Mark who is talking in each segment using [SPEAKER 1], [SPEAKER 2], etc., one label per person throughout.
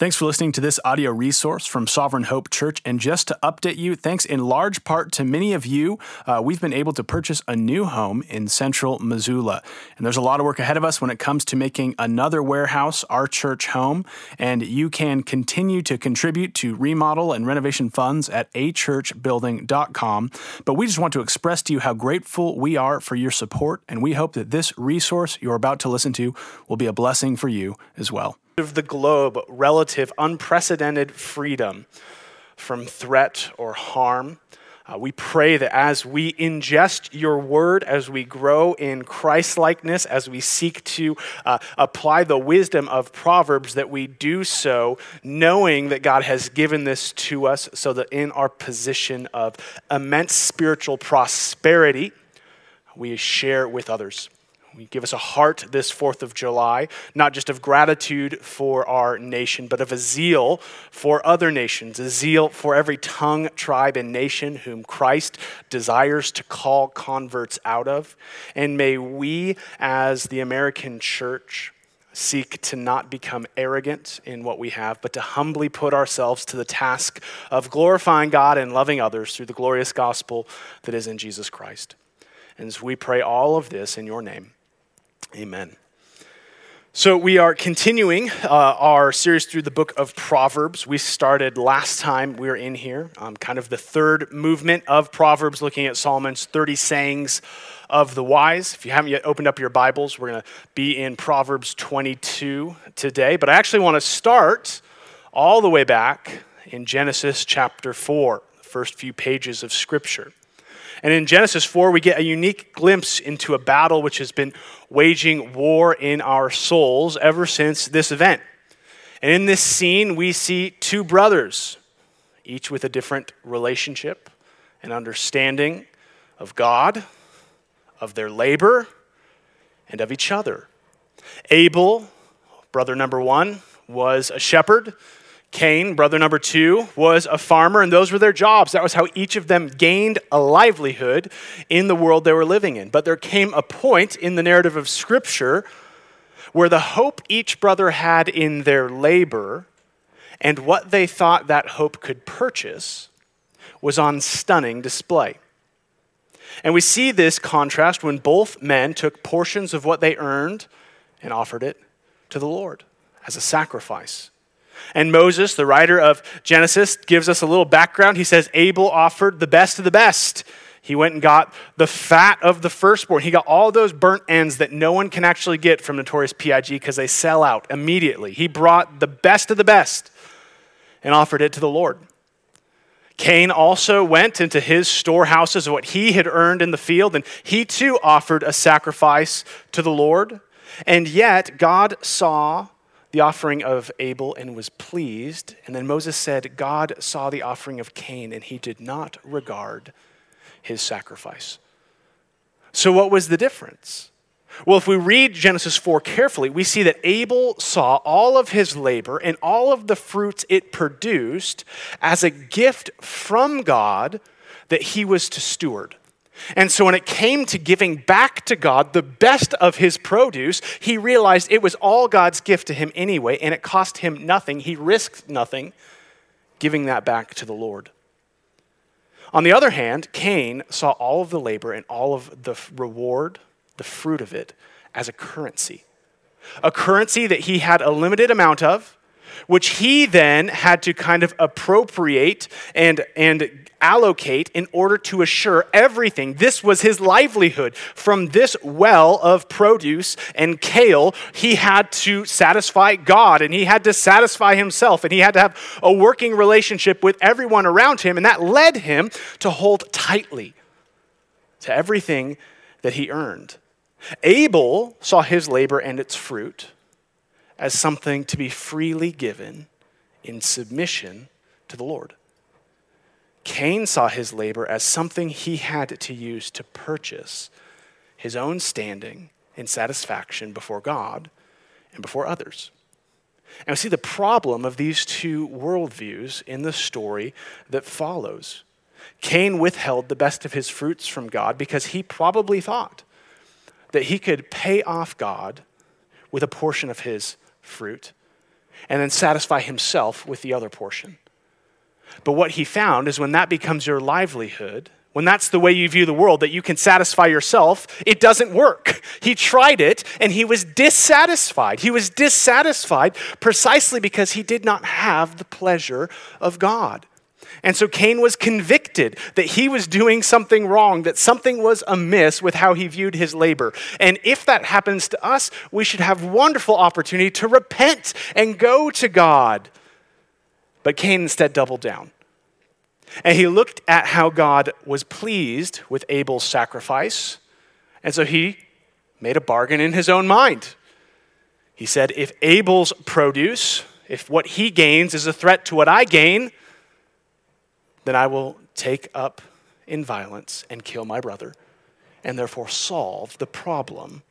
[SPEAKER 1] Thanks for listening to this audio resource from Sovereign Hope Church. And just to update you, thanks in large part to many of you, uh, we've been able to purchase a new home in central Missoula. And there's a lot of work ahead of us when it comes to making another warehouse our church home. And you can continue to contribute to remodel and renovation funds at achurchbuilding.com. But we just want to express to you how grateful we are for your support. And we hope that this resource you're about to listen to will be a blessing for you as well
[SPEAKER 2] of the globe relative unprecedented freedom from threat or harm. Uh, we pray that as we ingest your word, as we grow in Christ likeness, as we seek to uh, apply the wisdom of Proverbs, that we do so knowing that God has given this to us so that in our position of immense spiritual prosperity, we share with others. Give us a heart this 4th of July, not just of gratitude for our nation, but of a zeal for other nations, a zeal for every tongue, tribe, and nation whom Christ desires to call converts out of. And may we, as the American church, seek to not become arrogant in what we have, but to humbly put ourselves to the task of glorifying God and loving others through the glorious gospel that is in Jesus Christ. And as we pray all of this in your name, Amen. So, we are continuing uh, our series through the book of Proverbs. We started last time we were in here, um, kind of the third movement of Proverbs, looking at Solomon's 30 sayings of the wise. If you haven't yet opened up your Bibles, we're going to be in Proverbs 22 today. But I actually want to start all the way back in Genesis chapter 4, the first few pages of Scripture. And in Genesis 4, we get a unique glimpse into a battle which has been waging war in our souls ever since this event. And in this scene, we see two brothers, each with a different relationship and understanding of God, of their labor, and of each other. Abel, brother number one, was a shepherd Cain, brother number two, was a farmer, and those were their jobs. That was how each of them gained a livelihood in the world they were living in. But there came a point in the narrative of Scripture where the hope each brother had in their labor and what they thought that hope could purchase was on stunning display. And we see this contrast when both men took portions of what they earned and offered it to the Lord as a sacrifice. And Moses, the writer of Genesis, gives us a little background. He says Abel offered the best of the best. He went and got the fat of the firstborn. He got all those burnt ends that no one can actually get from Notorious PIG because they sell out immediately. He brought the best of the best and offered it to the Lord. Cain also went into his storehouses of what he had earned in the field, and he too offered a sacrifice to the Lord. And yet, God saw the offering of Abel and was pleased. And then Moses said, God saw the offering of Cain and he did not regard his sacrifice. So, what was the difference? Well, if we read Genesis 4 carefully, we see that Abel saw all of his labor and all of the fruits it produced as a gift from God that he was to steward. And so when it came to giving back to God the best of his produce, he realized it was all God's gift to him anyway, and it cost him nothing. He risked nothing giving that back to the Lord. On the other hand, Cain saw all of the labor and all of the reward, the fruit of it, as a currency. A currency that he had a limited amount of, which he then had to kind of appropriate and, and allocate in order to assure everything. This was his livelihood. From this well of produce and kale, he had to satisfy God and he had to satisfy himself and he had to have a working relationship with everyone around him. And that led him to hold tightly to everything that he earned. Abel saw his labor and its fruit as something to be freely given in submission to the Lord. Cain saw his labor as something he had to use to purchase his own standing and satisfaction before God and before others. And we see the problem of these two worldviews in the story that follows. Cain withheld the best of his fruits from God because he probably thought that he could pay off God with a portion of his fruit. and then satisfy himself with the other portion. But what he found is when that becomes your livelihood, when that's the way you view the world, that you can satisfy yourself, it doesn't work. He tried it and he was dissatisfied. He was dissatisfied precisely because he did not have the pleasure of God. And so Cain was convicted that he was doing something wrong, that something was amiss with how he viewed his labor. And if that happens to us, we should have wonderful opportunity to repent and go to God. But Cain instead doubled down. And he looked at how God was pleased with Abel's sacrifice. And so he made a bargain in his own mind. He said, If Abel's produce, if what he gains is a threat to what I gain, then I will take up in violence and kill my brother, and therefore solve the problem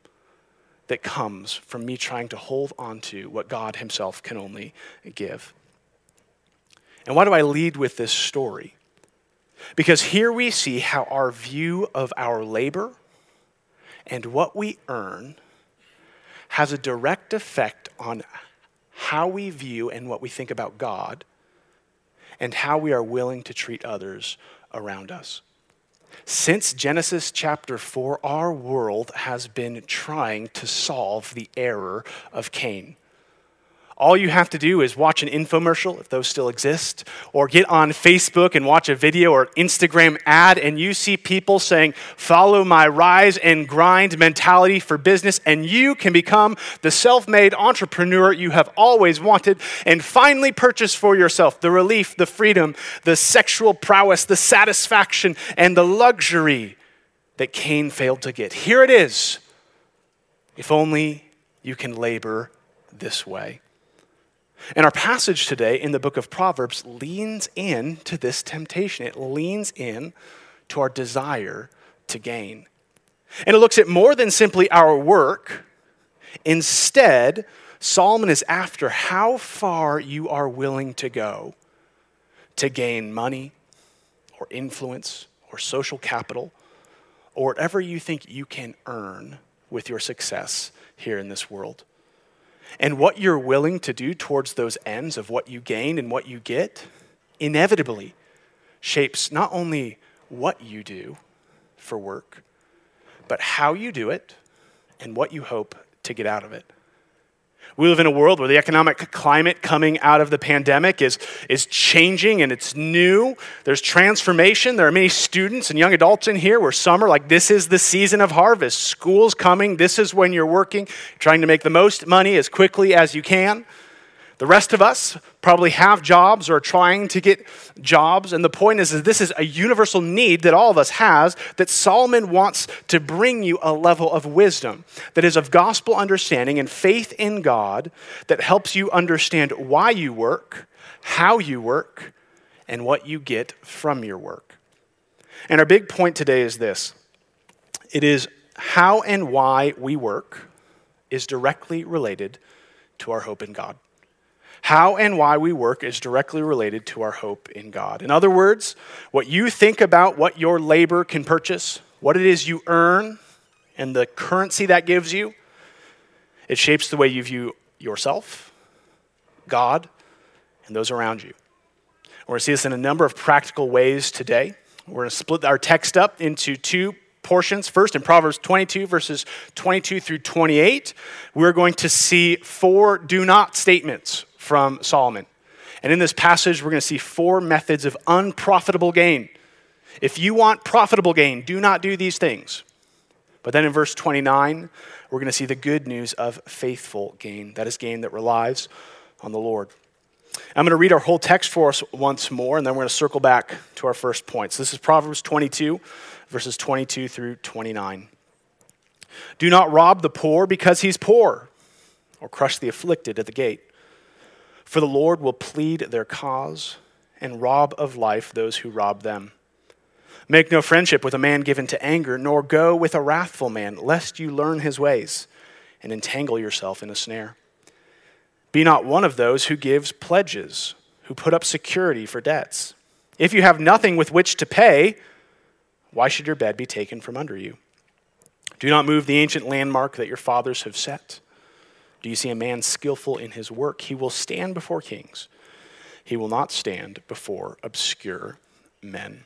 [SPEAKER 2] that comes from me trying to hold on to what God Himself can only give. And why do I lead with this story? Because here we see how our view of our labor and what we earn has a direct effect on how we view and what we think about God and how we are willing to treat others around us. Since Genesis chapter 4, our world has been trying to solve the error of Cain. All you have to do is watch an infomercial, if those still exist, or get on Facebook and watch a video or Instagram ad, and you see people saying, Follow my rise and grind mentality for business, and you can become the self made entrepreneur you have always wanted and finally purchase for yourself the relief, the freedom, the sexual prowess, the satisfaction, and the luxury that Cain failed to get. Here it is. If only you can labor this way. And our passage today in the book of Proverbs leans in to this temptation. It leans in to our desire to gain. And it looks at more than simply our work. Instead, Solomon is after how far you are willing to go to gain money or influence or social capital or whatever you think you can earn with your success here in this world. And what you're willing to do towards those ends of what you gain and what you get inevitably shapes not only what you do for work, but how you do it and what you hope to get out of it. We live in a world where the economic climate coming out of the pandemic is, is changing and it's new. There's transformation. There are many students and young adults in here where are like, this is the season of harvest. School's coming. This is when you're working, trying to make the most money as quickly as you can. The rest of us probably have jobs or are trying to get jobs. And the point is, is this is a universal need that all of us has that Solomon wants to bring you a level of wisdom that is of gospel understanding and faith in God that helps you understand why you work, how you work, and what you get from your work. And our big point today is this it is how and why we work is directly related to our hope in God. How and why we work is directly related to our hope in God. In other words, what you think about what your labor can purchase, what it is you earn, and the currency that gives you, it shapes the way you view yourself, God, and those around you. We're going to see this in a number of practical ways today. We're going to split our text up into two portions. First, in Proverbs 22, verses 22 through 28, we're going to see four do not statements from Solomon. And in this passage, we're going to see four methods of unprofitable gain. If you want profitable gain, do not do these things. But then in verse 29, we're going to see the good news of faithful gain. That is gain that relies on the Lord. I'm going to read our whole text for us once more, and then we're going to circle back to our first points. This is Proverbs 22, verses 22 through 29. Do not rob the poor because he's poor, or crush the afflicted at the gate. For the Lord will plead their cause and rob of life those who rob them. Make no friendship with a man given to anger, nor go with a wrathful man, lest you learn his ways and entangle yourself in a snare. Be not one of those who gives pledges, who put up security for debts. If you have nothing with which to pay, why should your bed be taken from under you? Do not move the ancient landmark that your fathers have set Do you see a man skillful in his work? He will stand before kings. He will not stand before obscure men.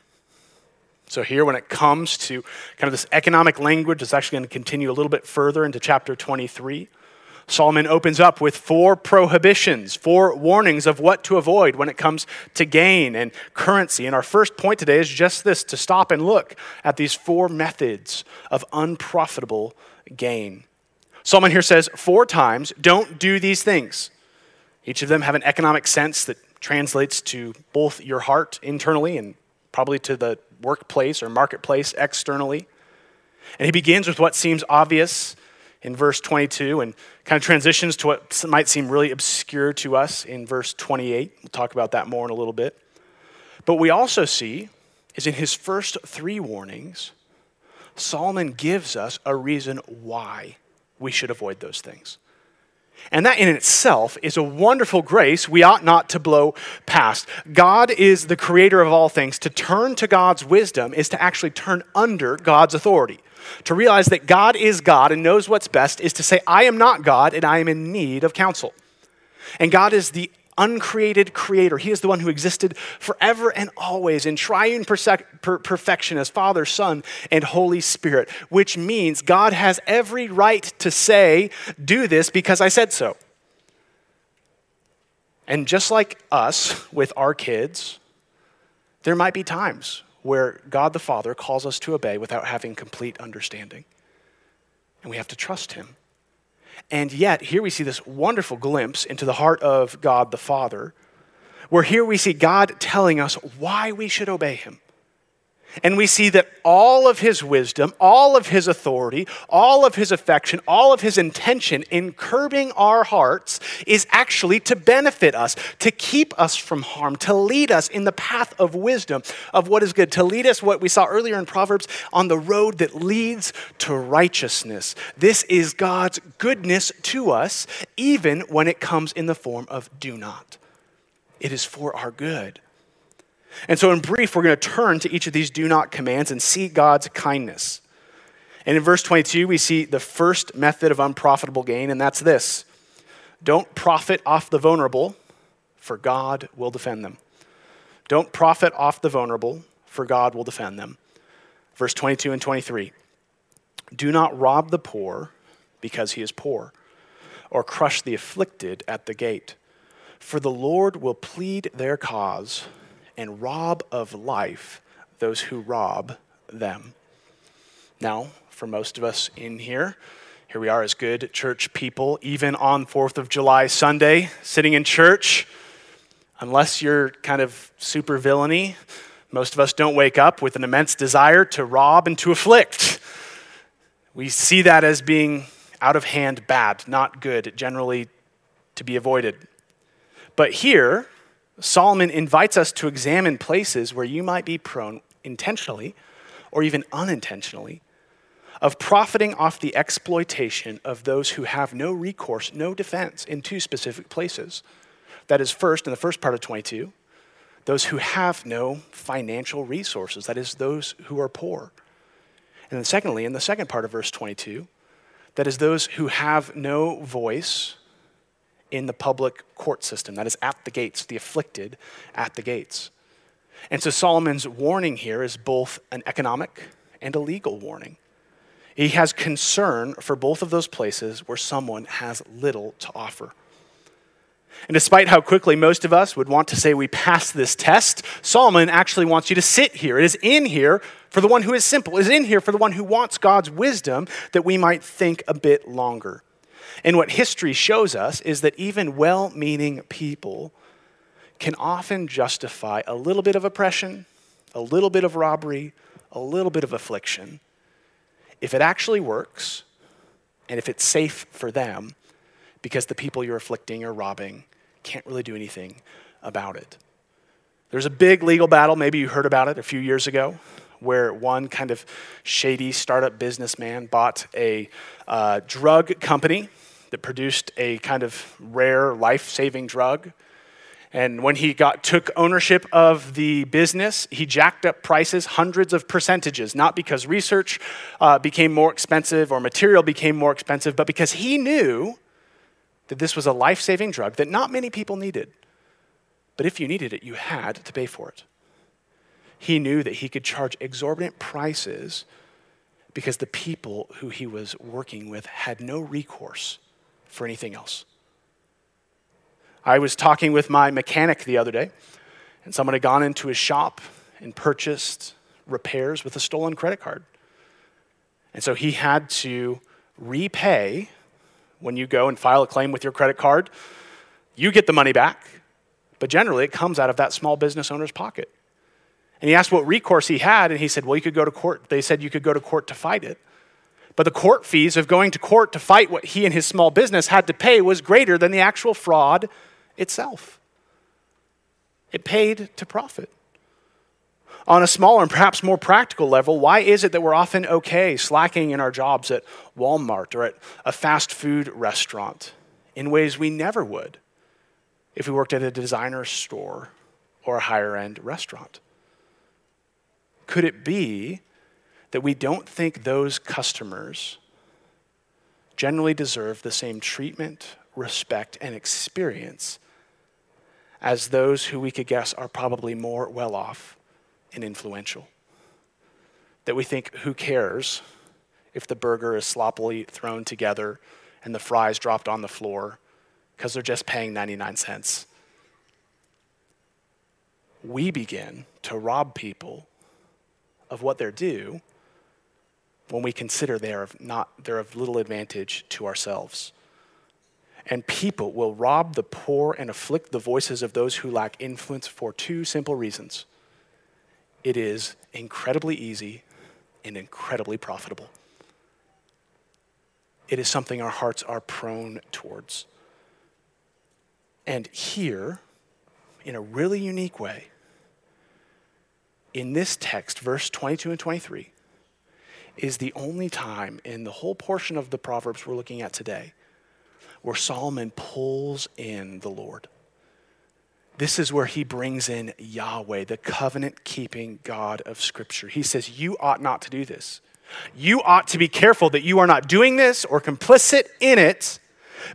[SPEAKER 2] So, here, when it comes to kind of this economic language, it's actually going to continue a little bit further into chapter 23. Solomon opens up with four prohibitions, four warnings of what to avoid when it comes to gain and currency. And our first point today is just this to stop and look at these four methods of unprofitable gain. Solomon here says four times, don't do these things. Each of them have an economic sense that translates to both your heart internally and probably to the workplace or marketplace externally. And he begins with what seems obvious in verse 22 and kind of transitions to what might seem really obscure to us in verse 28. We'll talk about that more in a little bit. But we also see is in his first three warnings, Solomon gives us a reason why we should avoid those things. And that in itself is a wonderful grace we ought not to blow past. God is the creator of all things. To turn to God's wisdom is to actually turn under God's authority. To realize that God is God and knows what's best is to say, I am not God and I am in need of counsel. And God is the uncreated creator. He is the one who existed forever and always in triune perfection as Father, Son, and Holy Spirit, which means God has every right to say, Do this because I said so. And just like us with our kids, there might be times where God the Father calls us to obey without having complete understanding. And we have to trust Him. And yet, here we see this wonderful glimpse into the heart of God the Father, where here we see God telling us why we should obey him. And we see that all of his wisdom, all of his authority, all of his affection, all of his intention in curbing our hearts is actually to benefit us, to keep us from harm, to lead us in the path of wisdom, of what is good, to lead us, what we saw earlier in Proverbs, on the road that leads to righteousness. This is God's goodness to us, even when it comes in the form of do not. It is for our good. And so, in brief, we're going to turn to each of these do not commands and see God's kindness. And in verse 22, we see the first method of unprofitable gain, and that's this don't profit off the vulnerable, for God will defend them. Don't profit off the vulnerable, for God will defend them. Verse 22 and 23 Do not rob the poor because he is poor, or crush the afflicted at the gate, for the Lord will plead their cause and rob of life those who rob them. Now, for most of us in here, here we are as good church people, even on 4th of July Sunday, sitting in church. Unless you're kind of super villainy, most of us don't wake up with an immense desire to rob and to afflict. We see that as being out of hand bad, not good, generally to be avoided. But here, Solomon invites us to examine places where you might be prone intentionally or even unintentionally of profiting off the exploitation of those who have no recourse, no defense in two specific places. That is, first, in the first part of 22, those who have no financial resources, that is, those who are poor. And then, secondly, in the second part of verse 22, that is, those who have no voice in the public court system, that is, at the gates, the afflicted at the gates. And so Solomon's warning here is both an economic and a legal warning. He has concern for both of those places where someone has little to offer. And despite how quickly most of us would want to say we passed this test, Solomon actually wants you to sit here. It is in here for the one who is simple, it is in here for the one who wants God's wisdom that we might think a bit longer. And what history shows us is that even well meaning people can often justify a little bit of oppression, a little bit of robbery, a little bit of affliction if it actually works and if it's safe for them because the people you're afflicting or robbing can't really do anything about it. There's a big legal battle, maybe you heard about it a few years ago, where one kind of shady startup businessman bought a uh, drug company that produced a kind of rare life saving drug. And when he got, took ownership of the business, he jacked up prices hundreds of percentages, not because research uh, became more expensive or material became more expensive, but because he knew that this was a life saving drug that not many people needed. But if you needed it, you had to pay for it. He knew that he could charge exorbitant prices because the people who he was working with had no recourse for anything else. I was talking with my mechanic the other day, and someone had gone into his shop and purchased repairs with a stolen credit card. And so he had to repay when you go and file a claim with your credit card. You get the money back, but generally it comes out of that small business owner's pocket. And he asked what recourse he had, and he said, Well, you could go to court. They said you could go to court to fight it. But the court fees of going to court to fight what he and his small business had to pay was greater than the actual fraud itself. It paid to profit. On a smaller and perhaps more practical level, why is it that we're often okay slacking in our jobs at Walmart or at a fast food restaurant in ways we never would if we worked at a designer store or a higher end restaurant? Could it be that we don't think those customers generally deserve the same treatment, respect, and experience as those who we could guess are probably more well off and influential? That we think, who cares if the burger is sloppily thrown together and the fries dropped on the floor because they're just paying 99 cents? We begin to rob people of what they're due when we consider they are of not they're of little advantage to ourselves. And people will rob the poor and afflict the voices of those who lack influence for two simple reasons. It is incredibly easy and incredibly profitable. It is something our hearts are prone towards. And here, in a really unique way, in this text, verse 22 and 23, is the only time in the whole portion of the Proverbs we're looking at today where Solomon pulls in the Lord. This is where he brings in Yahweh, the covenant keeping God of Scripture. He says, You ought not to do this. You ought to be careful that you are not doing this or complicit in it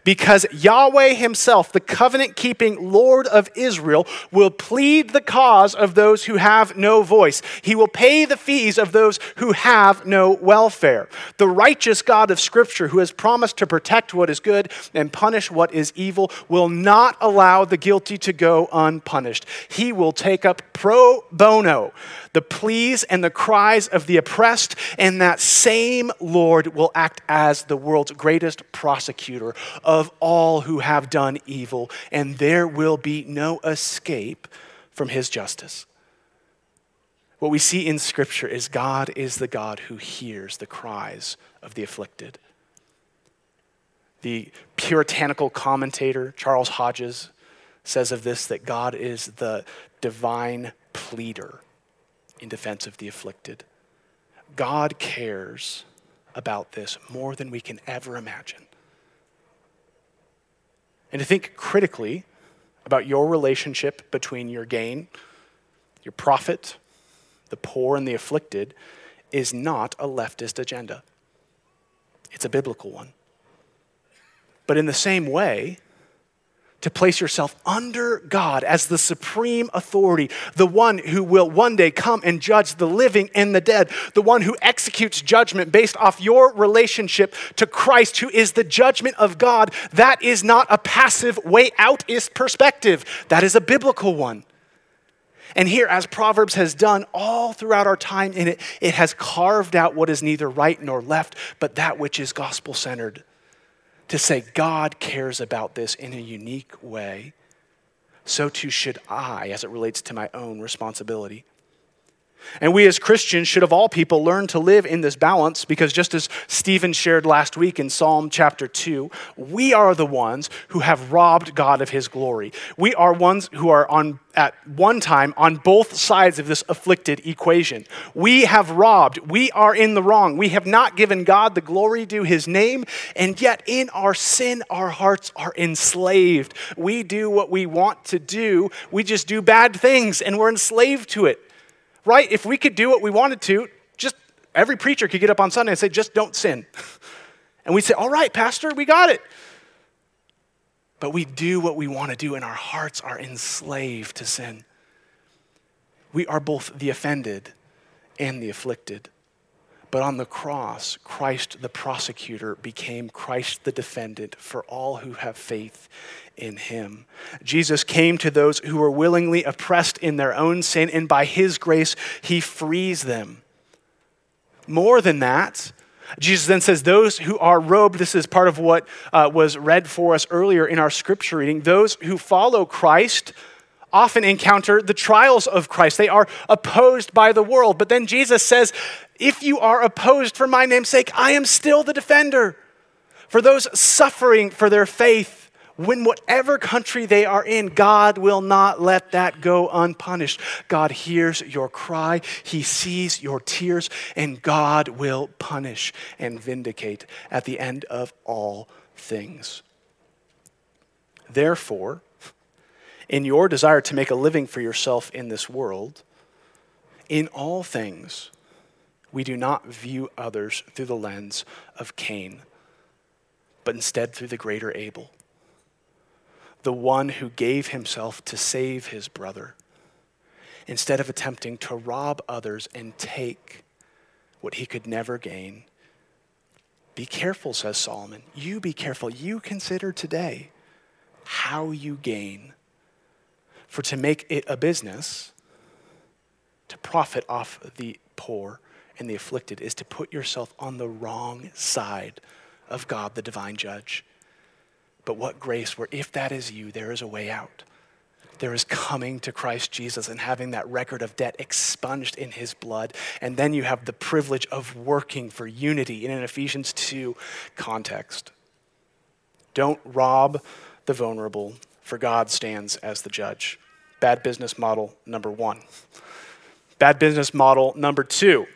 [SPEAKER 2] because Yahweh Himself, the covenant keeping Lord of Israel, will plead the cause of those who have no voice. He will pay the fees of those who have no welfare. The righteous God of Scripture, who has promised to protect what is good and punish what is evil, will not allow the guilty to go unpunished. He will take up pro bono the pleas and the cries of the oppressed, and that same Lord will act as the world's greatest prosecutor of all who have done evil, and there will be no escape from his justice. What we see in Scripture is God is the God who hears the cries of the afflicted. The puritanical commentator, Charles Bridges, says of this that God is the divine pleader in defense of the afflicted. God cares about this more than we can ever imagine. And to think critically about your relationship between your gain, your profit, the poor, and the afflicted is not a leftist agenda. It's a biblical one. But in the same way, to place yourself under God as the supreme authority, the one who will one day come and judge the living and the dead, the one who executes judgment based off your relationship to Christ, who is the judgment of God. That is not a passive way outist perspective, that is a biblical one. And here, as Proverbs has done all throughout our time in it, it has carved out what is neither right nor left, but that which is gospel centered to say God cares about this in a unique way, so too should I as it relates to my own responsibility. And we as Christians should, of all people, learn to live in this balance because, just as Stephen shared last week in Psalm chapter 2, we are the ones who have robbed God of his glory. We are ones who are on, at one time on both sides of this afflicted equation. We have robbed. We are in the wrong. We have not given God the glory due his name, and yet in our sin, our hearts are enslaved. We do what we want to do, we just do bad things, and we're enslaved to it right? If we could do what we wanted to, just every preacher could get up on Sunday and say, just don't sin. And we'd say, all right, Pastor, we got it. But we do what we want to do, and our hearts are enslaved to sin. We are both the offended and the afflicted. But on the cross, Christ the prosecutor became Christ the defendant for all who have faith in him. Jesus came to those who were willingly oppressed in their own sin, and by his grace, he frees them. More than that, Jesus then says, Those who are robed, this is part of what uh, was read for us earlier in our scripture reading, those who follow Christ often encounter the trials of Christ. They are opposed by the world. But then Jesus says, If you are opposed for my name's sake, I am still the defender. For those suffering for their faith, when whatever country they are in, God will not let that go unpunished. God hears your cry, He sees your tears, and God will punish and vindicate at the end of all things. Therefore, in your desire to make a living for yourself in this world, in all things, we do not view others through the lens of Cain, but instead through the greater Abel the one who gave himself to save his brother, instead of attempting to rob others and take what he could never gain. Be careful, says Solomon. You be careful. You consider today how you gain. For to make it a business, to profit off the poor and the afflicted, is to put yourself on the wrong side of God, the divine judge. But what grace, where if that is you, there is a way out. There is coming to Christ Jesus and having that record of debt expunged in his blood. And then you have the privilege of working for unity in an Ephesians 2 context. Don't rob the vulnerable, for God stands as the judge. Bad business model number one. Bad business model number two.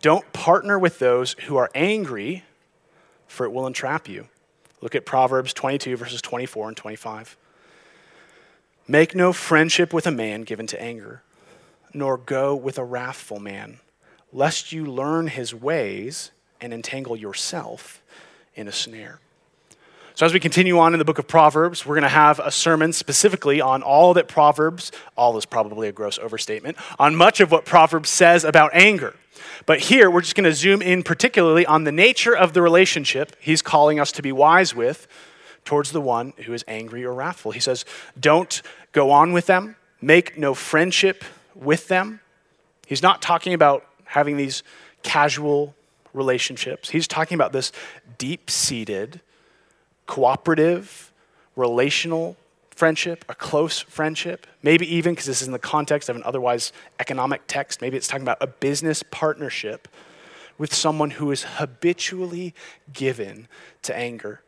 [SPEAKER 2] Don't partner with those who are angry, for it will entrap you. Look at Proverbs 22, verses 24 and 25. Make no friendship with a man given to anger, nor go with a wrathful man, lest you learn his ways and entangle yourself in a snare. So, as we continue on in the book of Proverbs, we're going to have a sermon specifically on all that Proverbs, all is probably a gross overstatement, on much of what Proverbs says about anger. But here, we're just going to zoom in particularly on the nature of the relationship he's calling us to be wise with towards the one who is angry or wrathful. He says, Don't go on with them, make no friendship with them. He's not talking about having these casual relationships, he's talking about this deep seated, cooperative, relational friendship, a close friendship, maybe even, because this is in the context of an otherwise economic text, maybe it's talking about a business partnership with someone who is habitually given to anger.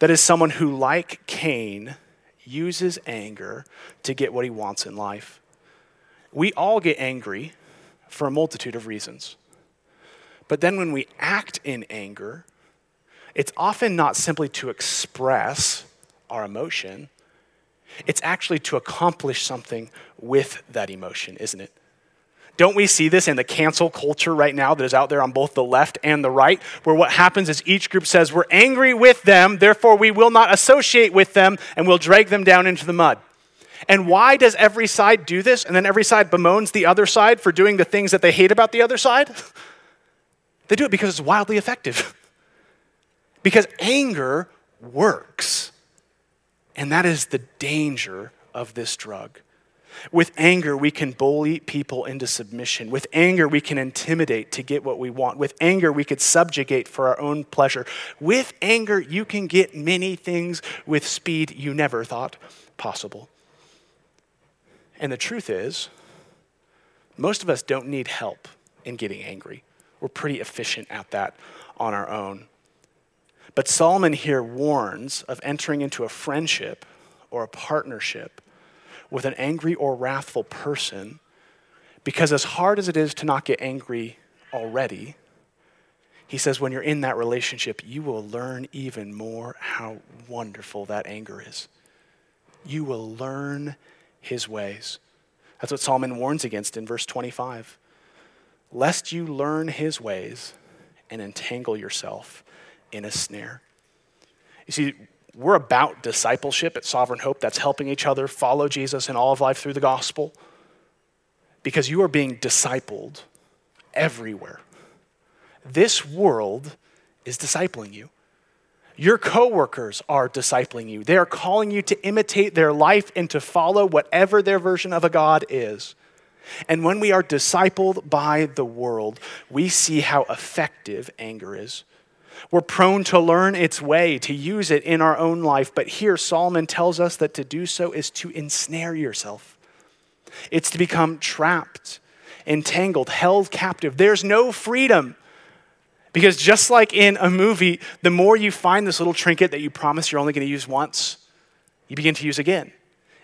[SPEAKER 2] That is someone who, like Cain, uses anger to get what he wants in life. We all get angry for a multitude of reasons. But then when we act in anger, it's often not simply to express our emotion, it's actually to accomplish something with that emotion, isn't it? Don't we see this in the cancel culture right now that is out there on both the left and the right, where what happens is each group says, We're angry with them, therefore we will not associate with them, and we'll drag them down into the mud. And why does every side do this? And then every side bemoans the other side for doing the things that they hate about the other side? they do it because it's wildly effective. because anger works. And that is the danger of this drug. With anger, we can bully people into submission. With anger, we can intimidate to get what we want. With anger, we could subjugate for our own pleasure. With anger, you can get many things with speed you never thought possible. And the truth is, most of us don't need help in getting angry. We're pretty efficient at that on our own. But Solomon here warns of entering into a friendship or a partnership with an angry or wrathful person because, as hard as it is to not get angry already, he says when you're in that relationship, you will learn even more how wonderful that anger is. You will learn his ways. That's what Solomon warns against in verse 25. Lest you learn his ways and entangle yourself in a snare. You see, we're about discipleship at Sovereign Hope that's helping each other follow Jesus in all of life through the gospel because you are being discipled everywhere. This world is discipling you. Your coworkers are discipling you. They are calling you to imitate their life and to follow whatever their version of a God is. And when we are discipled by the world, we see how effective anger is. We're prone to learn its way, to use it in our own life. But here, Solomon tells us that to do so is to ensnare yourself, it's to become trapped, entangled, held captive. There's no freedom. Because just like in a movie, the more you find this little trinket that you promise you're only going to use once, you begin to use again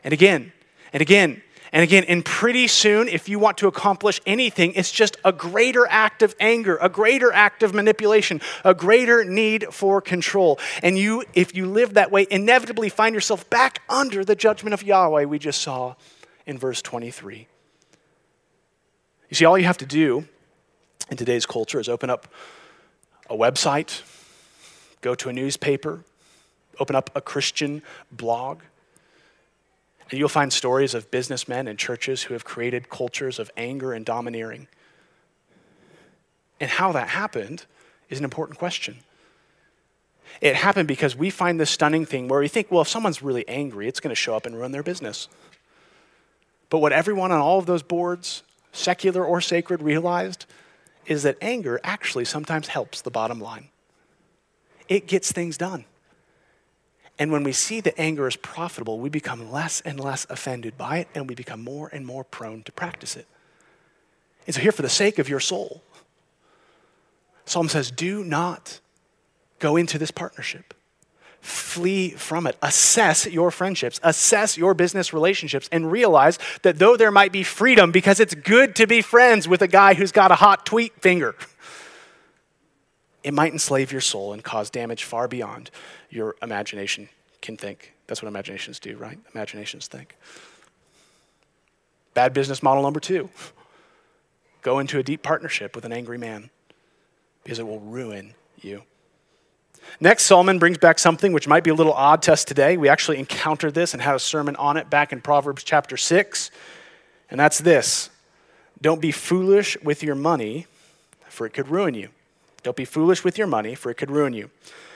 [SPEAKER 2] and again and again and again, and pretty soon, if you want to accomplish anything, it's just a greater act of anger, a greater act of manipulation, a greater need for control. And you, if you live that way, inevitably find yourself back under the judgment of Yahweh we just saw in verse 23. You see, all you have to do in today's culture is open up a website, go to a newspaper, open up a Christian blog and you'll find stories of businessmen and churches who have created cultures of anger and domineering. And how that happened is an important question. It happened because we find this stunning thing where we think, well, if someone's really angry, it's going to show up and ruin their business. But what everyone on all of those boards, secular or sacred, realized is that anger actually sometimes helps the bottom line. It gets things done. And when we see that anger is profitable, we become less and less offended by it, and we become more and more prone to practice it. And so, here, for the sake of your soul, Psalm says, do not go into this partnership. Flee from it. Assess your friendships, assess your business relationships, and realize that though there might be freedom, because it's good to be friends with a guy who's got a hot tweet finger, it might enslave your soul and cause damage far beyond your imagination can think. That's what imaginations do, right? Imaginations think. Bad business model number two go into a deep partnership with an angry man because it will ruin you. Next, Solomon brings back something which might be a little odd to us today. We actually encountered this and had a sermon on it back in Proverbs chapter 6. And that's this Don't be foolish with your money, for it could ruin you. Don't be foolish with your money, for it could ruin you.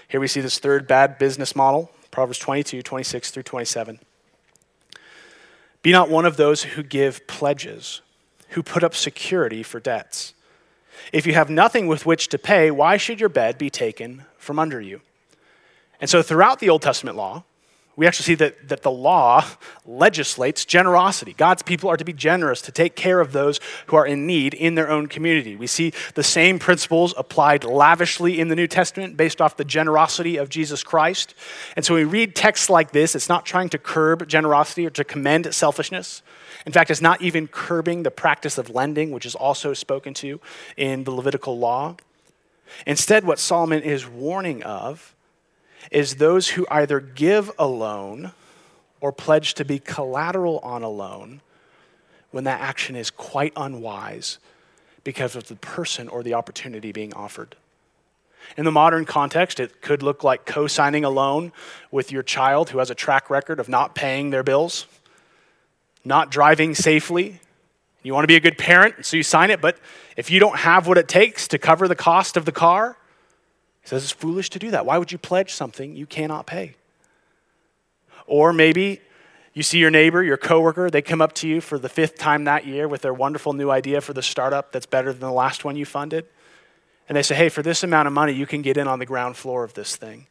[SPEAKER 2] Here we see this third bad business model, Proverbs 22, 26 through 27. Be not one of those who give pledges, who put up security for debts. If you have nothing with which to pay, why should your bed be taken from under you? And so, throughout the Old Testament law, we actually see that, that the law legislates generosity. God's people are to be generous, to take care of those who are in need in their own community. We see the same principles applied lavishly in the New Testament based off the generosity of Jesus Christ. And so when we read texts like this, it's not trying to curb generosity or to commend selfishness. In fact, it's not even curbing the practice of lending, which is also spoken to in the Levitical law. Instead, what Solomon is warning of is those who either give a loan or pledge to be collateral on a loan when that action is quite unwise because of the person or the opportunity being offered. In the modern context, it could look like co signing a loan with your child who has a track record of not paying their bills, not driving safely. You want to be a good parent, so you sign it, but if you don't have what it takes to cover the cost of the car, he says it's foolish to do that. Why would you pledge something you cannot pay? Or maybe you see your neighbor, your coworker, they come up to you for the fifth time that year with their wonderful new idea for the startup that's better than the last one you funded. And they say, hey, for this amount of money, you can get in on the ground floor of this thing.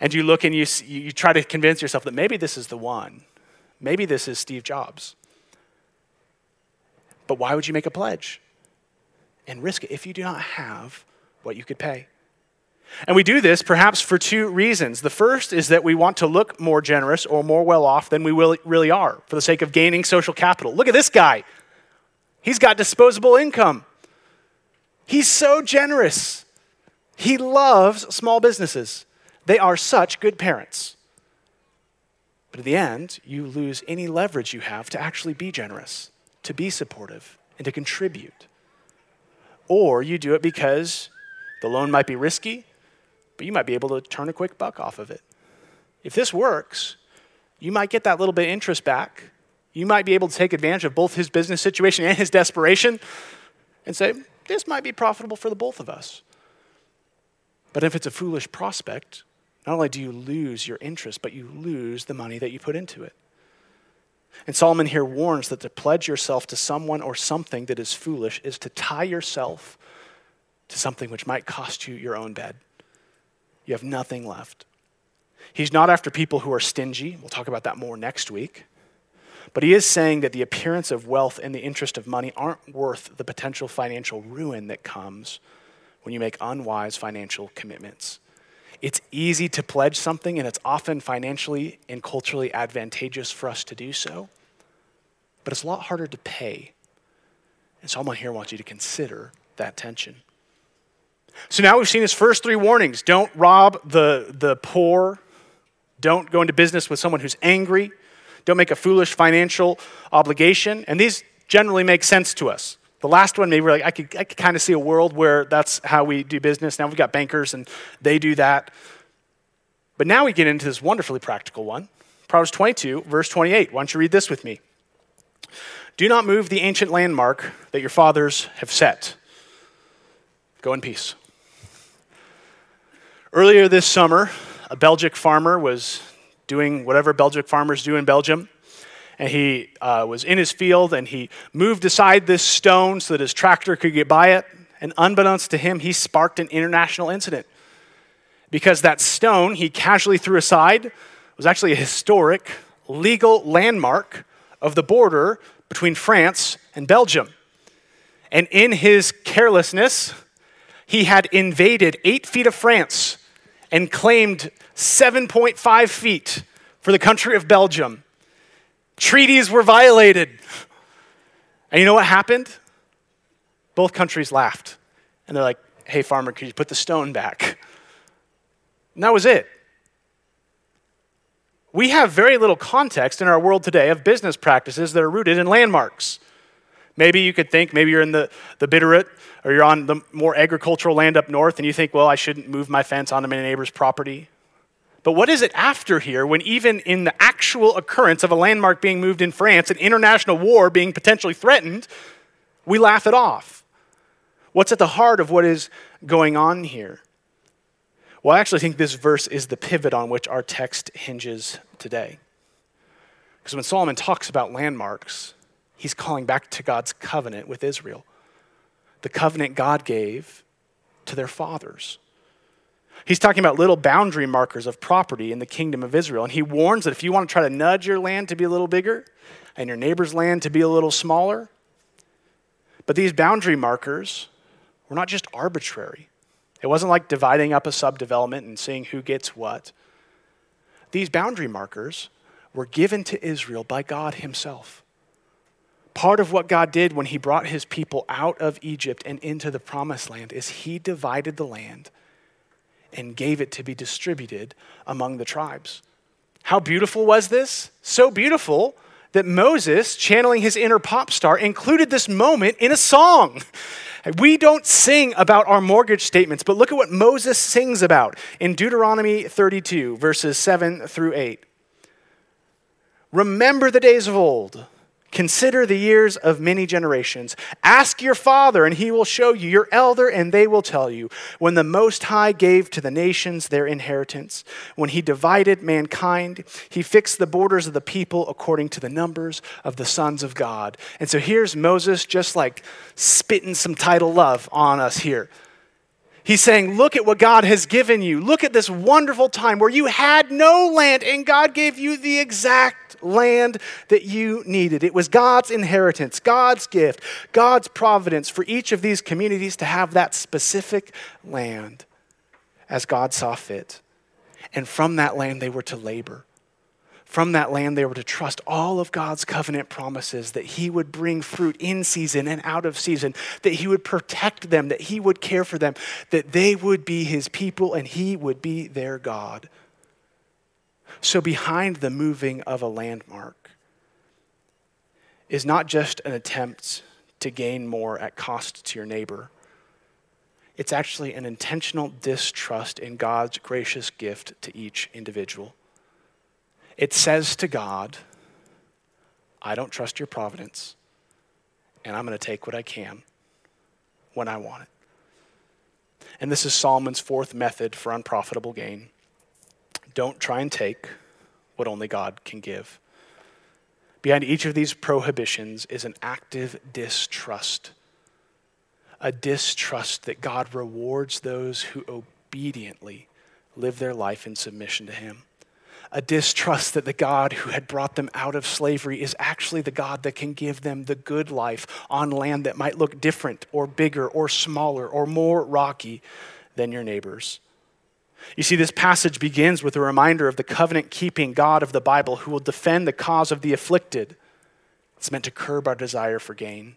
[SPEAKER 2] And you look and you, you try to convince yourself that maybe this is the one. Maybe this is Steve Jobs. But why would you make a pledge and risk it if you do not have what you could pay? And we do this perhaps for two reasons. The first is that we want to look more generous or more well off than we really are for the sake of gaining social capital. Look at this guy. He's got disposable income. He's so generous. He loves small businesses. They are such good parents. But at the end, you lose any leverage you have to actually be generous, to be supportive, and to contribute. Or you do it because the loan might be risky, but you might be able to turn a quick buck off of it. if this works, you might get that little bit of interest back. You might be able to take advantage of both his business situation and his desperation and say, this might be profitable for the both of us. But if it's a foolish prospect, not only do you lose your interest, but you lose the money that you put into it. And Solomon here warns that to pledge yourself to someone or something that is foolish is to tie yourself to something which might cost you your own bed. You have nothing left. He's not after people who are stingy. We'll talk about that more next week. But he is saying that the appearance of wealth and the interest of money aren't worth the potential financial ruin that comes when you make unwise financial commitments. It's easy to pledge something, and it's often financially and culturally advantageous for us to do so, but it's a lot harder to pay. And so, Solomon here wants you to consider that tension. So now we've seen his first three warnings don't rob the, the poor, don't go into business with someone who's angry, don't make a foolish financial obligation. And these generally make sense to us. The last one, maybe we're like, I could, I could kind of see a world where that's how we do business. Now we've got bankers and they do that. But now we get into this wonderfully practical one. Proverbs 22, verse 28. Why don't you read this with me? Do not move the ancient landmark that your fathers have set. Go in peace. Earlier this summer, a Belgic farmer was doing whatever Belgic farmers do in Belgium. And he uh, was in his field and he moved aside this stone so that his tractor could get by it. And unbeknownst to him, he sparked an international incident. Because that stone he casually threw aside was actually a historic, legal landmark of the border between France and Belgium. And in his carelessness, he had invaded eight feet of France and claimed 7.5 feet for the country of Belgium. Treaties were violated. And you know what happened? Both countries laughed. And they're like, hey, farmer, could you put the stone back? And that was it. We have very little context in our world today of business practices that are rooted in landmarks. Maybe you could think, maybe you're in the, the Bitterroot or you're on the more agricultural land up north and you think, well, I shouldn't move my fence onto my neighbor's property. But what is it after here when, even in the actual occurrence of a landmark being moved in France, an international war being potentially threatened, we laugh it off? What's at the heart of what is going on here? Well, I actually think this verse is the pivot on which our text hinges today. Because when Solomon talks about landmarks, he's calling back to God's covenant with Israel, the covenant God gave to their fathers. He's talking about little boundary markers of property in the kingdom of Israel. And he warns that if you want to try to nudge your land to be a little bigger and your neighbor's land to be a little smaller, but these boundary markers were not just arbitrary. It wasn't like dividing up a subdevelopment and seeing who gets what. These boundary markers were given to Israel by God Himself. Part of what God did when He brought His people out of Egypt and into the promised land is He divided the land and gave it to be distributed among the tribes. How beautiful was this? So beautiful that Moses, channeling his inner pop star, included this moment in a song. We don't sing about our mortgage statements, but look at what Moses sings about in Deuteronomy 32, verses 7 through 8. Remember the days of old Consider the years of many generations. Ask your father, and he will show you, your elder, and they will tell you. When the Most High gave to the nations their inheritance, when he divided mankind, he fixed the borders of the people according to the numbers of the sons of God. And so here's Moses just like spitting some title love on us here. He's saying, Look at what God has given you. Look at this wonderful time where you had no land and God gave you the exact land that you needed. It was God's inheritance, God's gift, God's providence for each of these communities to have that specific land as God saw fit. And from that land, they were to labor from that land, they were to trust all of God's covenant promises that He would bring fruit in season and out of season, that He would protect them, that He would care for them, that they would be His people and He would be their God. So, behind the moving of a landmark is not just an attempt to gain more at cost to your neighbor. It's actually an intentional distrust in God's gracious gift to each individual. It says to God, I don't trust your providence, and I'm going to take what I can when I want it. And this is Solomon's fourth method for unprofitable gain. Don't try and take what only God can give. Behind each of these prohibitions is an active distrust. A distrust that God rewards those who obediently live their life in submission to Him a distrust that the God who had brought them out of slavery is actually the God that can give them the good life on land that might look different or bigger or smaller or more rocky than your neighbors. You see, this passage begins with a reminder of the covenant keeping God of the Bible who will defend the cause of the afflicted. It's meant to curb our desire for gain.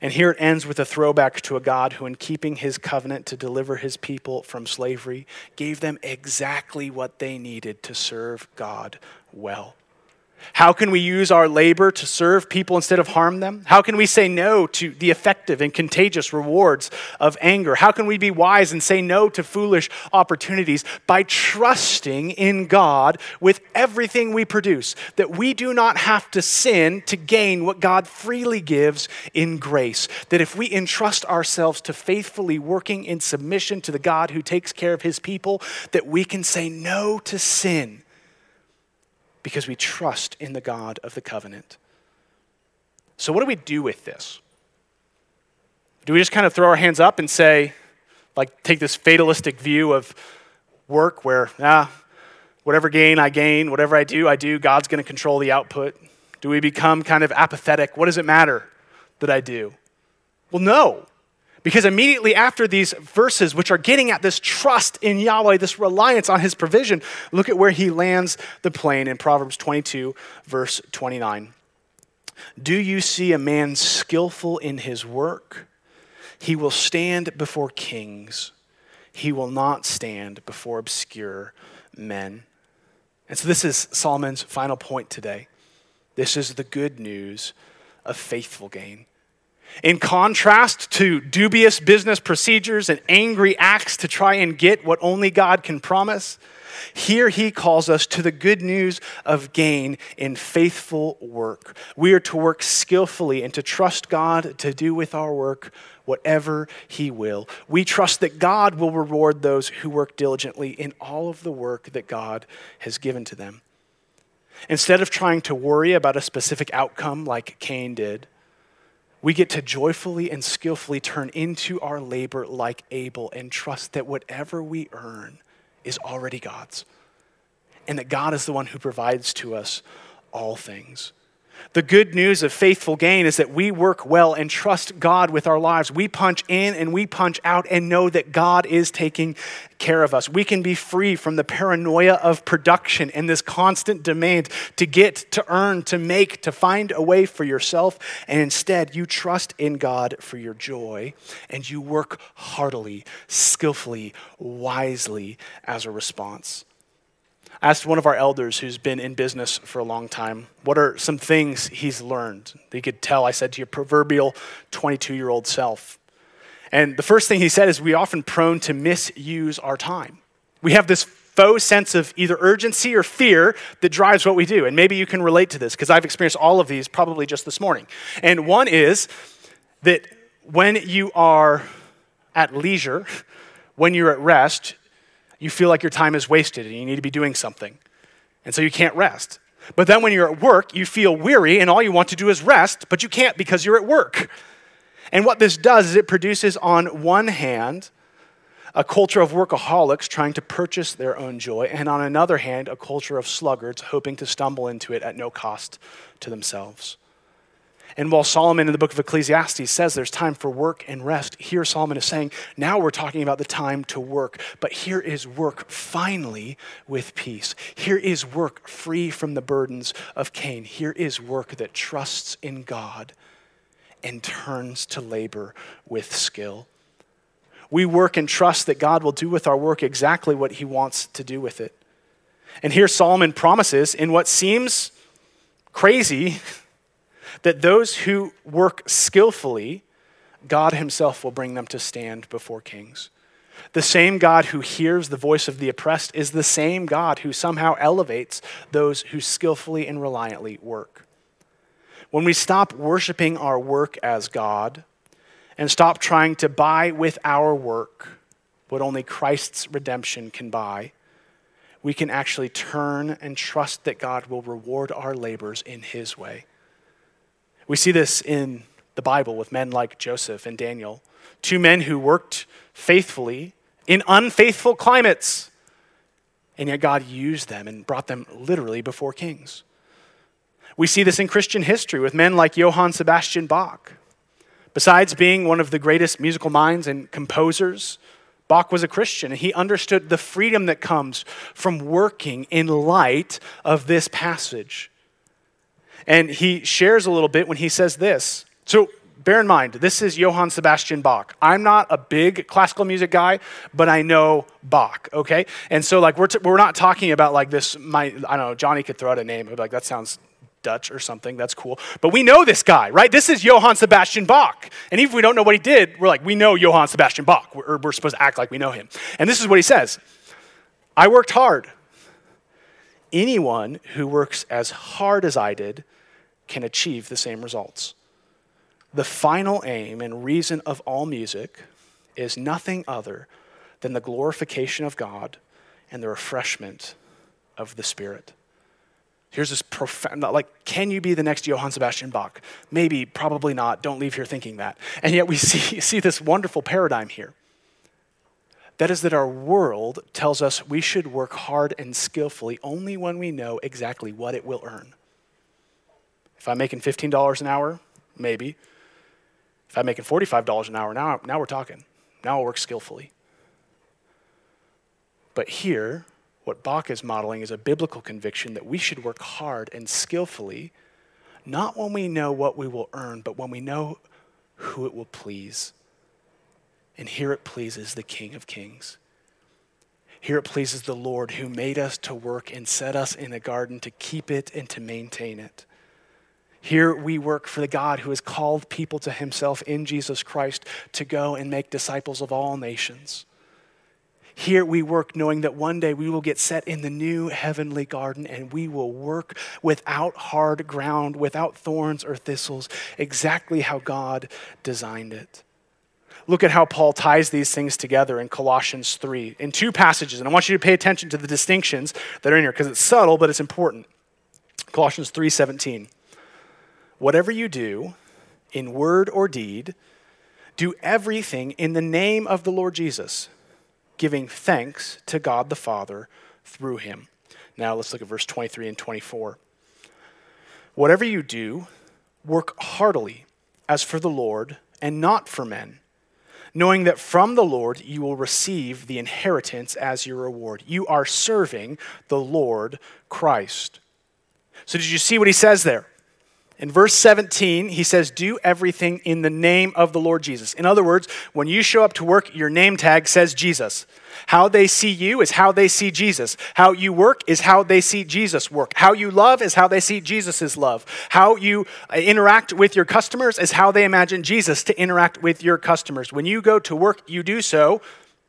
[SPEAKER 2] And here it ends with a throwback to a God who, in keeping his covenant to deliver his people from slavery, gave them exactly what they needed to serve God well. How can we use our labor to serve people instead of harm them? How can we say no to the effective and contagious rewards of anger? How can we be wise and say no to foolish opportunities by trusting in God with everything we produce? That we do not have to sin to gain what God freely gives in grace. That if we entrust ourselves to faithfully working in submission to the God who takes care of his people, that we can say no to sin because we trust in the God of the covenant. So, what do we do with this? Do we just kind of throw our hands up and say, like, take this fatalistic view of work where, ah, whatever gain I gain, whatever I do, I do, God's going to control the output? Do we become kind of apathetic? What does it matter that I do? Well, no. Because immediately after these verses, which are getting at this trust in Yahweh, this reliance on his provision, look at where he lands the plane in Proverbs 22, verse 29. Do you see a man skillful in his work? He will stand before kings, he will not stand before obscure men. And so, this is Solomon's final point today. This is the good news of faithful gain. In contrast to dubious business procedures and angry acts to try and get what only God can promise, here he calls us to the good news of gain in faithful work. We are to work skillfully and to trust God to do with our work whatever he will. We trust that God will reward those who work diligently in all of the work that God has given to them. Instead of trying to worry about a specific outcome like Cain did, we get to joyfully and skillfully turn into our labor like Abel and trust that whatever we earn is already God's. And that God is the one who provides to us all things. The good news of faithful gain is that we work well and trust God with our lives. We punch in and we punch out and know that God is taking care of us. We can be free from the paranoia of production and this constant demand to get, to earn, to make, to find a way for yourself. And instead, you trust in God for your joy and you work heartily, skillfully, wisely as a response asked one of our elders who's been in business for a long time, what are some things he's learned? that He could tell, I said, to your proverbial 22 year old self. And the first thing he said is we often prone to misuse our time. We have this faux sense of either urgency or fear that drives what we do. And maybe you can relate to this because I've experienced all of these probably just this morning. And one is that when you are at leisure, when you're at rest, you feel like your time is wasted and you need to be doing something. And so you can't rest. But then when you're at work, you feel weary and all you want to do is rest, but you can't because you're at work. And what this does is it produces, on one hand, a culture of workaholics trying to purchase their own joy, and on another hand, a culture of sluggards hoping to stumble into it at no cost to themselves. And while Solomon in the book of Ecclesiastes says there's time for work and rest, here Solomon is saying, now we're talking about the time to work. But here is work finally with peace. Here is work free from the burdens of Cain. Here is work that trusts in God and turns to labor with skill. We work and trust that God will do with our work exactly what he wants to do with it. And here Solomon promises, in what seems crazy, that those who work skillfully, God Himself will bring them to stand before kings. The same God who hears the voice of the oppressed is the same God who somehow elevates those who skillfully and reliantly work. When we stop worshiping our work as God and stop trying to buy with our work what only Christ's redemption can buy, we can actually turn and trust that God will reward our labors in His way. We see this in the Bible with men like Joseph and Daniel, two men who worked faithfully in unfaithful climates. And yet God used them and brought them literally before kings. We see this in Christian history with men like Johann Sebastian Bach. Besides being one of the greatest musical minds and composers, Bach was a Christian and he understood the freedom that comes from working in light of this passage. And he shares a little bit when he says this. So bear in mind, this is Johann Sebastian Bach. I'm not a big classical music guy, but I know Bach, okay? And so, like, we're, t- we're not talking about like this, my, I don't know, Johnny could throw out a name. I'd be like, that sounds Dutch or something. That's cool. But we know this guy, right? This is Johann Sebastian Bach. And even if we don't know what he did, we're like, we know Johann Sebastian Bach. We're, we're supposed to act like we know him. And this is what he says I worked hard. Anyone who works as hard as I did can achieve the same results. The final aim and reason of all music is nothing other than the glorification of God and the refreshment of the Spirit. Here's this profound, like, can you be the next Johann Sebastian Bach? Maybe, probably not. Don't leave here thinking that. And yet we see, see this wonderful paradigm here. That is that our world tells us we should work hard and skillfully only when we know exactly what it will earn. If I'm making $15 an hour, maybe. If I'm making $45 an hour, now, now we're talking. Now I'll work skillfully. But here, what Bach is modeling is a biblical conviction that we should work hard and skillfully, not when we know what we will earn, but when we know who it will please. And here it pleases the King of Kings. Here it pleases the Lord who made us to work and set us in a garden to keep it and to maintain it. Here we work for the God who has called people to himself in Jesus Christ to go and make disciples of all nations. Here we work knowing that one day we will get set in the new heavenly garden and we will work without hard ground, without thorns or thistles, exactly how God designed it. Look at how Paul ties these things together in Colossians 3 in two passages. And I want you to pay attention to the distinctions that are in here because it's subtle, but it's important. Colossians 3:17. Whatever you do, in word or deed, do everything in the name of the Lord Jesus, giving thanks to God the Father through him. Now let's look at verse 23 and 24. Whatever you do, work heartily as for the Lord and not for men, knowing that from the Lord you will receive the inheritance as your reward. You are serving the Lord Christ. So, did you see what he says there? In verse 17, he says, Do everything in the name of the Lord Jesus. In other words, when you show up to work, your name tag says Jesus. How they see you is how they see Jesus. How you work is how they see Jesus work. How you love is how they see Jesus' love. How you uh, interact with your customers is how they imagine Jesus to interact with your customers. When you go to work, you do so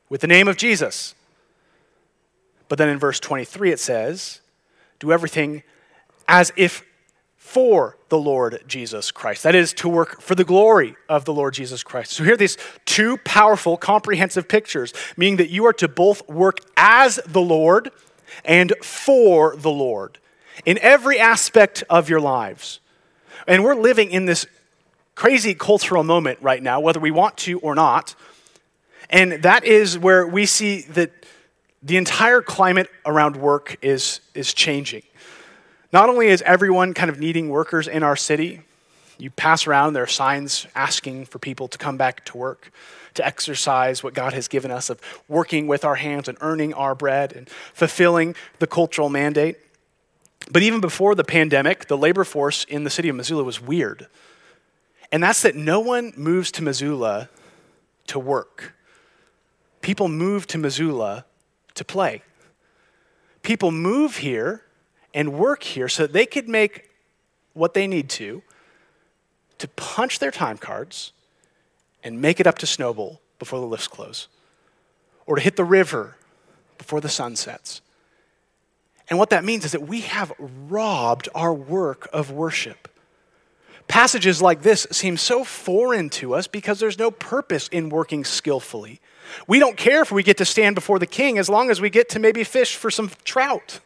[SPEAKER 2] with the name of Jesus. But then in verse 23, it says, Do everything as if for the Lord Jesus Christ. That is to work for the glory of the Lord Jesus Christ. So here are these two powerful, comprehensive pictures, meaning that you are to both work as the Lord and for the Lord in every aspect of your lives. And we're living in this crazy cultural moment right now, whether we want to or not. And that is where we see that the entire climate around work is, is changing. Not only is everyone kind of needing workers in our city, you pass around, there are signs asking for people to come back to work, to exercise what God has given us of working with our hands and earning our bread and fulfilling the cultural mandate. But even before the pandemic, the labor force in the city of Missoula was weird. And that's that no one moves to Missoula to work. People move to Missoula to play. People move here and work here so that they could make what they need to to punch their time cards and make it up to Snowbowl before the lifts close. or to hit the river before the sun sets. And what that means is that we have robbed our work of worship. Passages like this seem so foreign to us because there's no purpose in working skillfully. We don't care if we get to stand before the king as long as we get to maybe fish for some trout.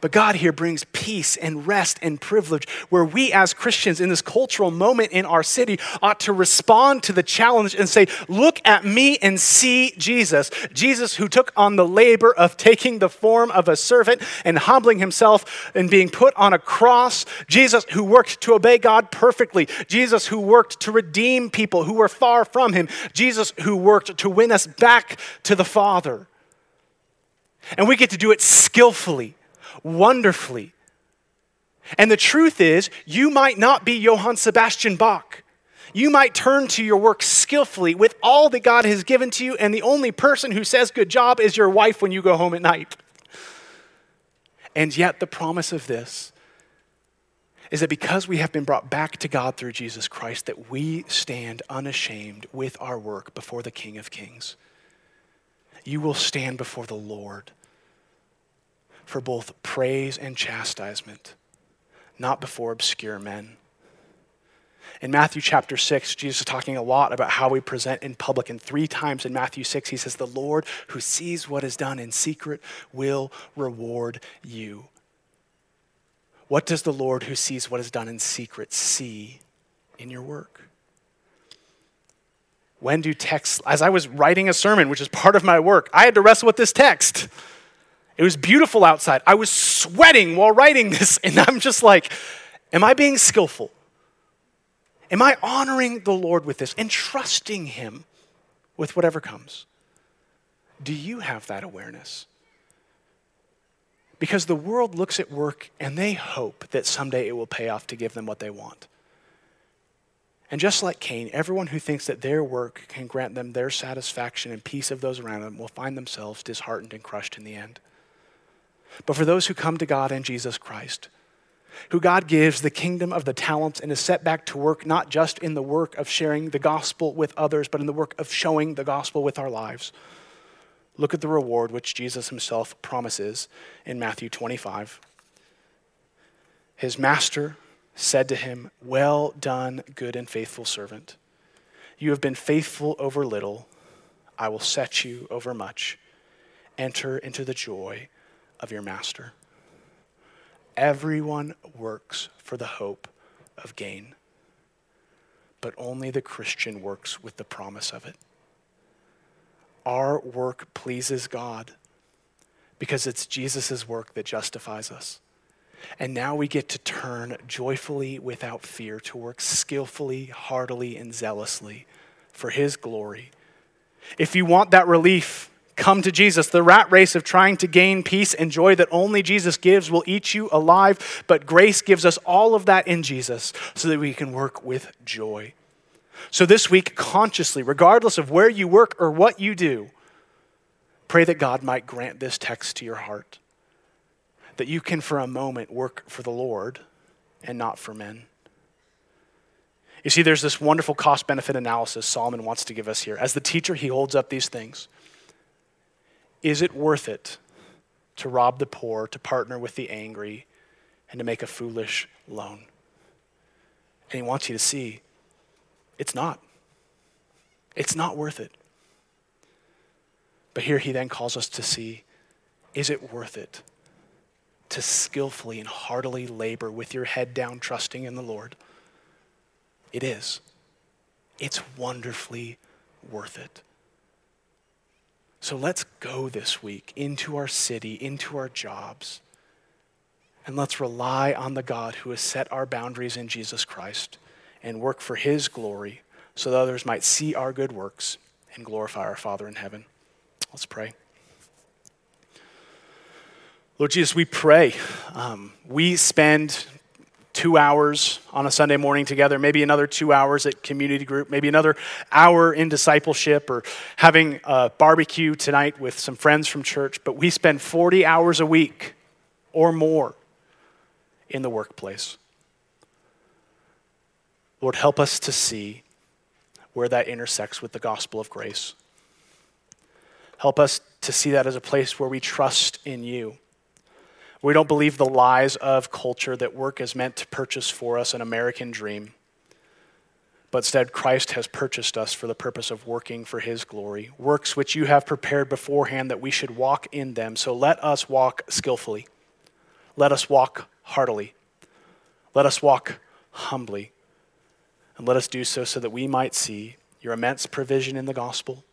[SPEAKER 2] But God here brings peace and rest and privilege where we, as Christians in this cultural moment in our city, ought to respond to the challenge and say, Look at me and see Jesus. Jesus, who took on the labor of taking the form of a servant and humbling himself and being put on a cross. Jesus, who worked to obey God perfectly. Jesus, who worked to redeem people who were far from him. Jesus, who worked to win us back to the Father. And we get to do it skillfully wonderfully. And the truth is, you might not be Johann Sebastian Bach. You might turn to your work skillfully with all that God has given to you, and the only person who says good job is your wife when you go home at night. And yet, the promise of this is that because we have been brought back to God through Jesus Christ, that we stand unashamed with our work before the King of Kings. You will stand before the Lord for both praise and chastisement, not before obscure men. In Matthew chapter 6, Jesus is talking a lot about how we present in public. And three times in Matthew 6, he says, The Lord who sees what is done in secret will reward you. What does the Lord who sees what is done in secret see in your work? When do texts, as I was writing a sermon, which is part of my work, I had to wrestle with this text. It was beautiful outside. I was sweating while writing this, and I'm just like, am I being skillful? Am I honoring the Lord with this and trusting Him with whatever comes? Do you have that awareness? Because the world looks at work and they hope that someday it will pay off to give them what they want. And just like Cain, everyone who thinks that their work can grant them their satisfaction and peace of those around them will find themselves disheartened and crushed in the end but for those who come to God in Jesus Christ, who God gives the kingdom of the talents and is set back to work not just in the work of sharing the gospel with others, but in the work of showing the gospel with our lives. Look at the reward which Jesus himself promises in Matthew 25. His master said to him, Well done, good and faithful servant. You have been faithful over little, I will set you over much. Enter into the joy of your master. Everyone works for the hope of gain, but only the Christian works with the promise of it. Our work pleases God because it's Jesus' work that justifies us. And now we get to turn joyfully without fear to work skillfully, heartily, and zealously for His glory. If you want that relief, come to Jesus. The rat race of trying to gain peace and joy that only Jesus gives will eat you alive, but grace gives us all of that in Jesus so that we can work with joy. So this week, consciously, regardless of where you work or what you do, pray that God might grant this text to your heart, that you can for a moment work for the Lord and not for men. You see, there's this wonderful cost benefit analysis Solomon wants to give us here. As the teacher, he holds up these things. Is it worth it to rob the poor, to partner with the angry, and to make a foolish loan? And he wants you to see it's not. It's not worth it. But here he then calls us to see is it worth it to skillfully and heartily labor with your head down, trusting in the Lord? It is. It's wonderfully worth it. So let's go this week into our city, into our jobs, and let's rely on the God who has set our boundaries in Jesus Christ and work for his glory so that others might see our good works and glorify our Father in heaven. Let's pray. Lord Jesus, we pray. Um, we spend two hours on a Sunday morning together, maybe another two hours at community group, maybe another hour in discipleship, or having a barbecue tonight with some friends from church. But we spend 40 hours a week or more in the workplace. Lord, help us to see where that intersects with the gospel of grace. Help us to see that as a place where we trust in you. We don't believe the lies of culture that work is meant to purchase for us an American dream, but instead, Christ has purchased us for the purpose of working for his glory, works which you have prepared beforehand that we should walk in them. So let us walk skillfully. Let us walk heartily. Let us walk humbly. And let us do so so that we might see your immense provision in the gospel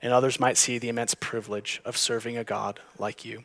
[SPEAKER 2] and others might see the immense privilege of serving a God like you.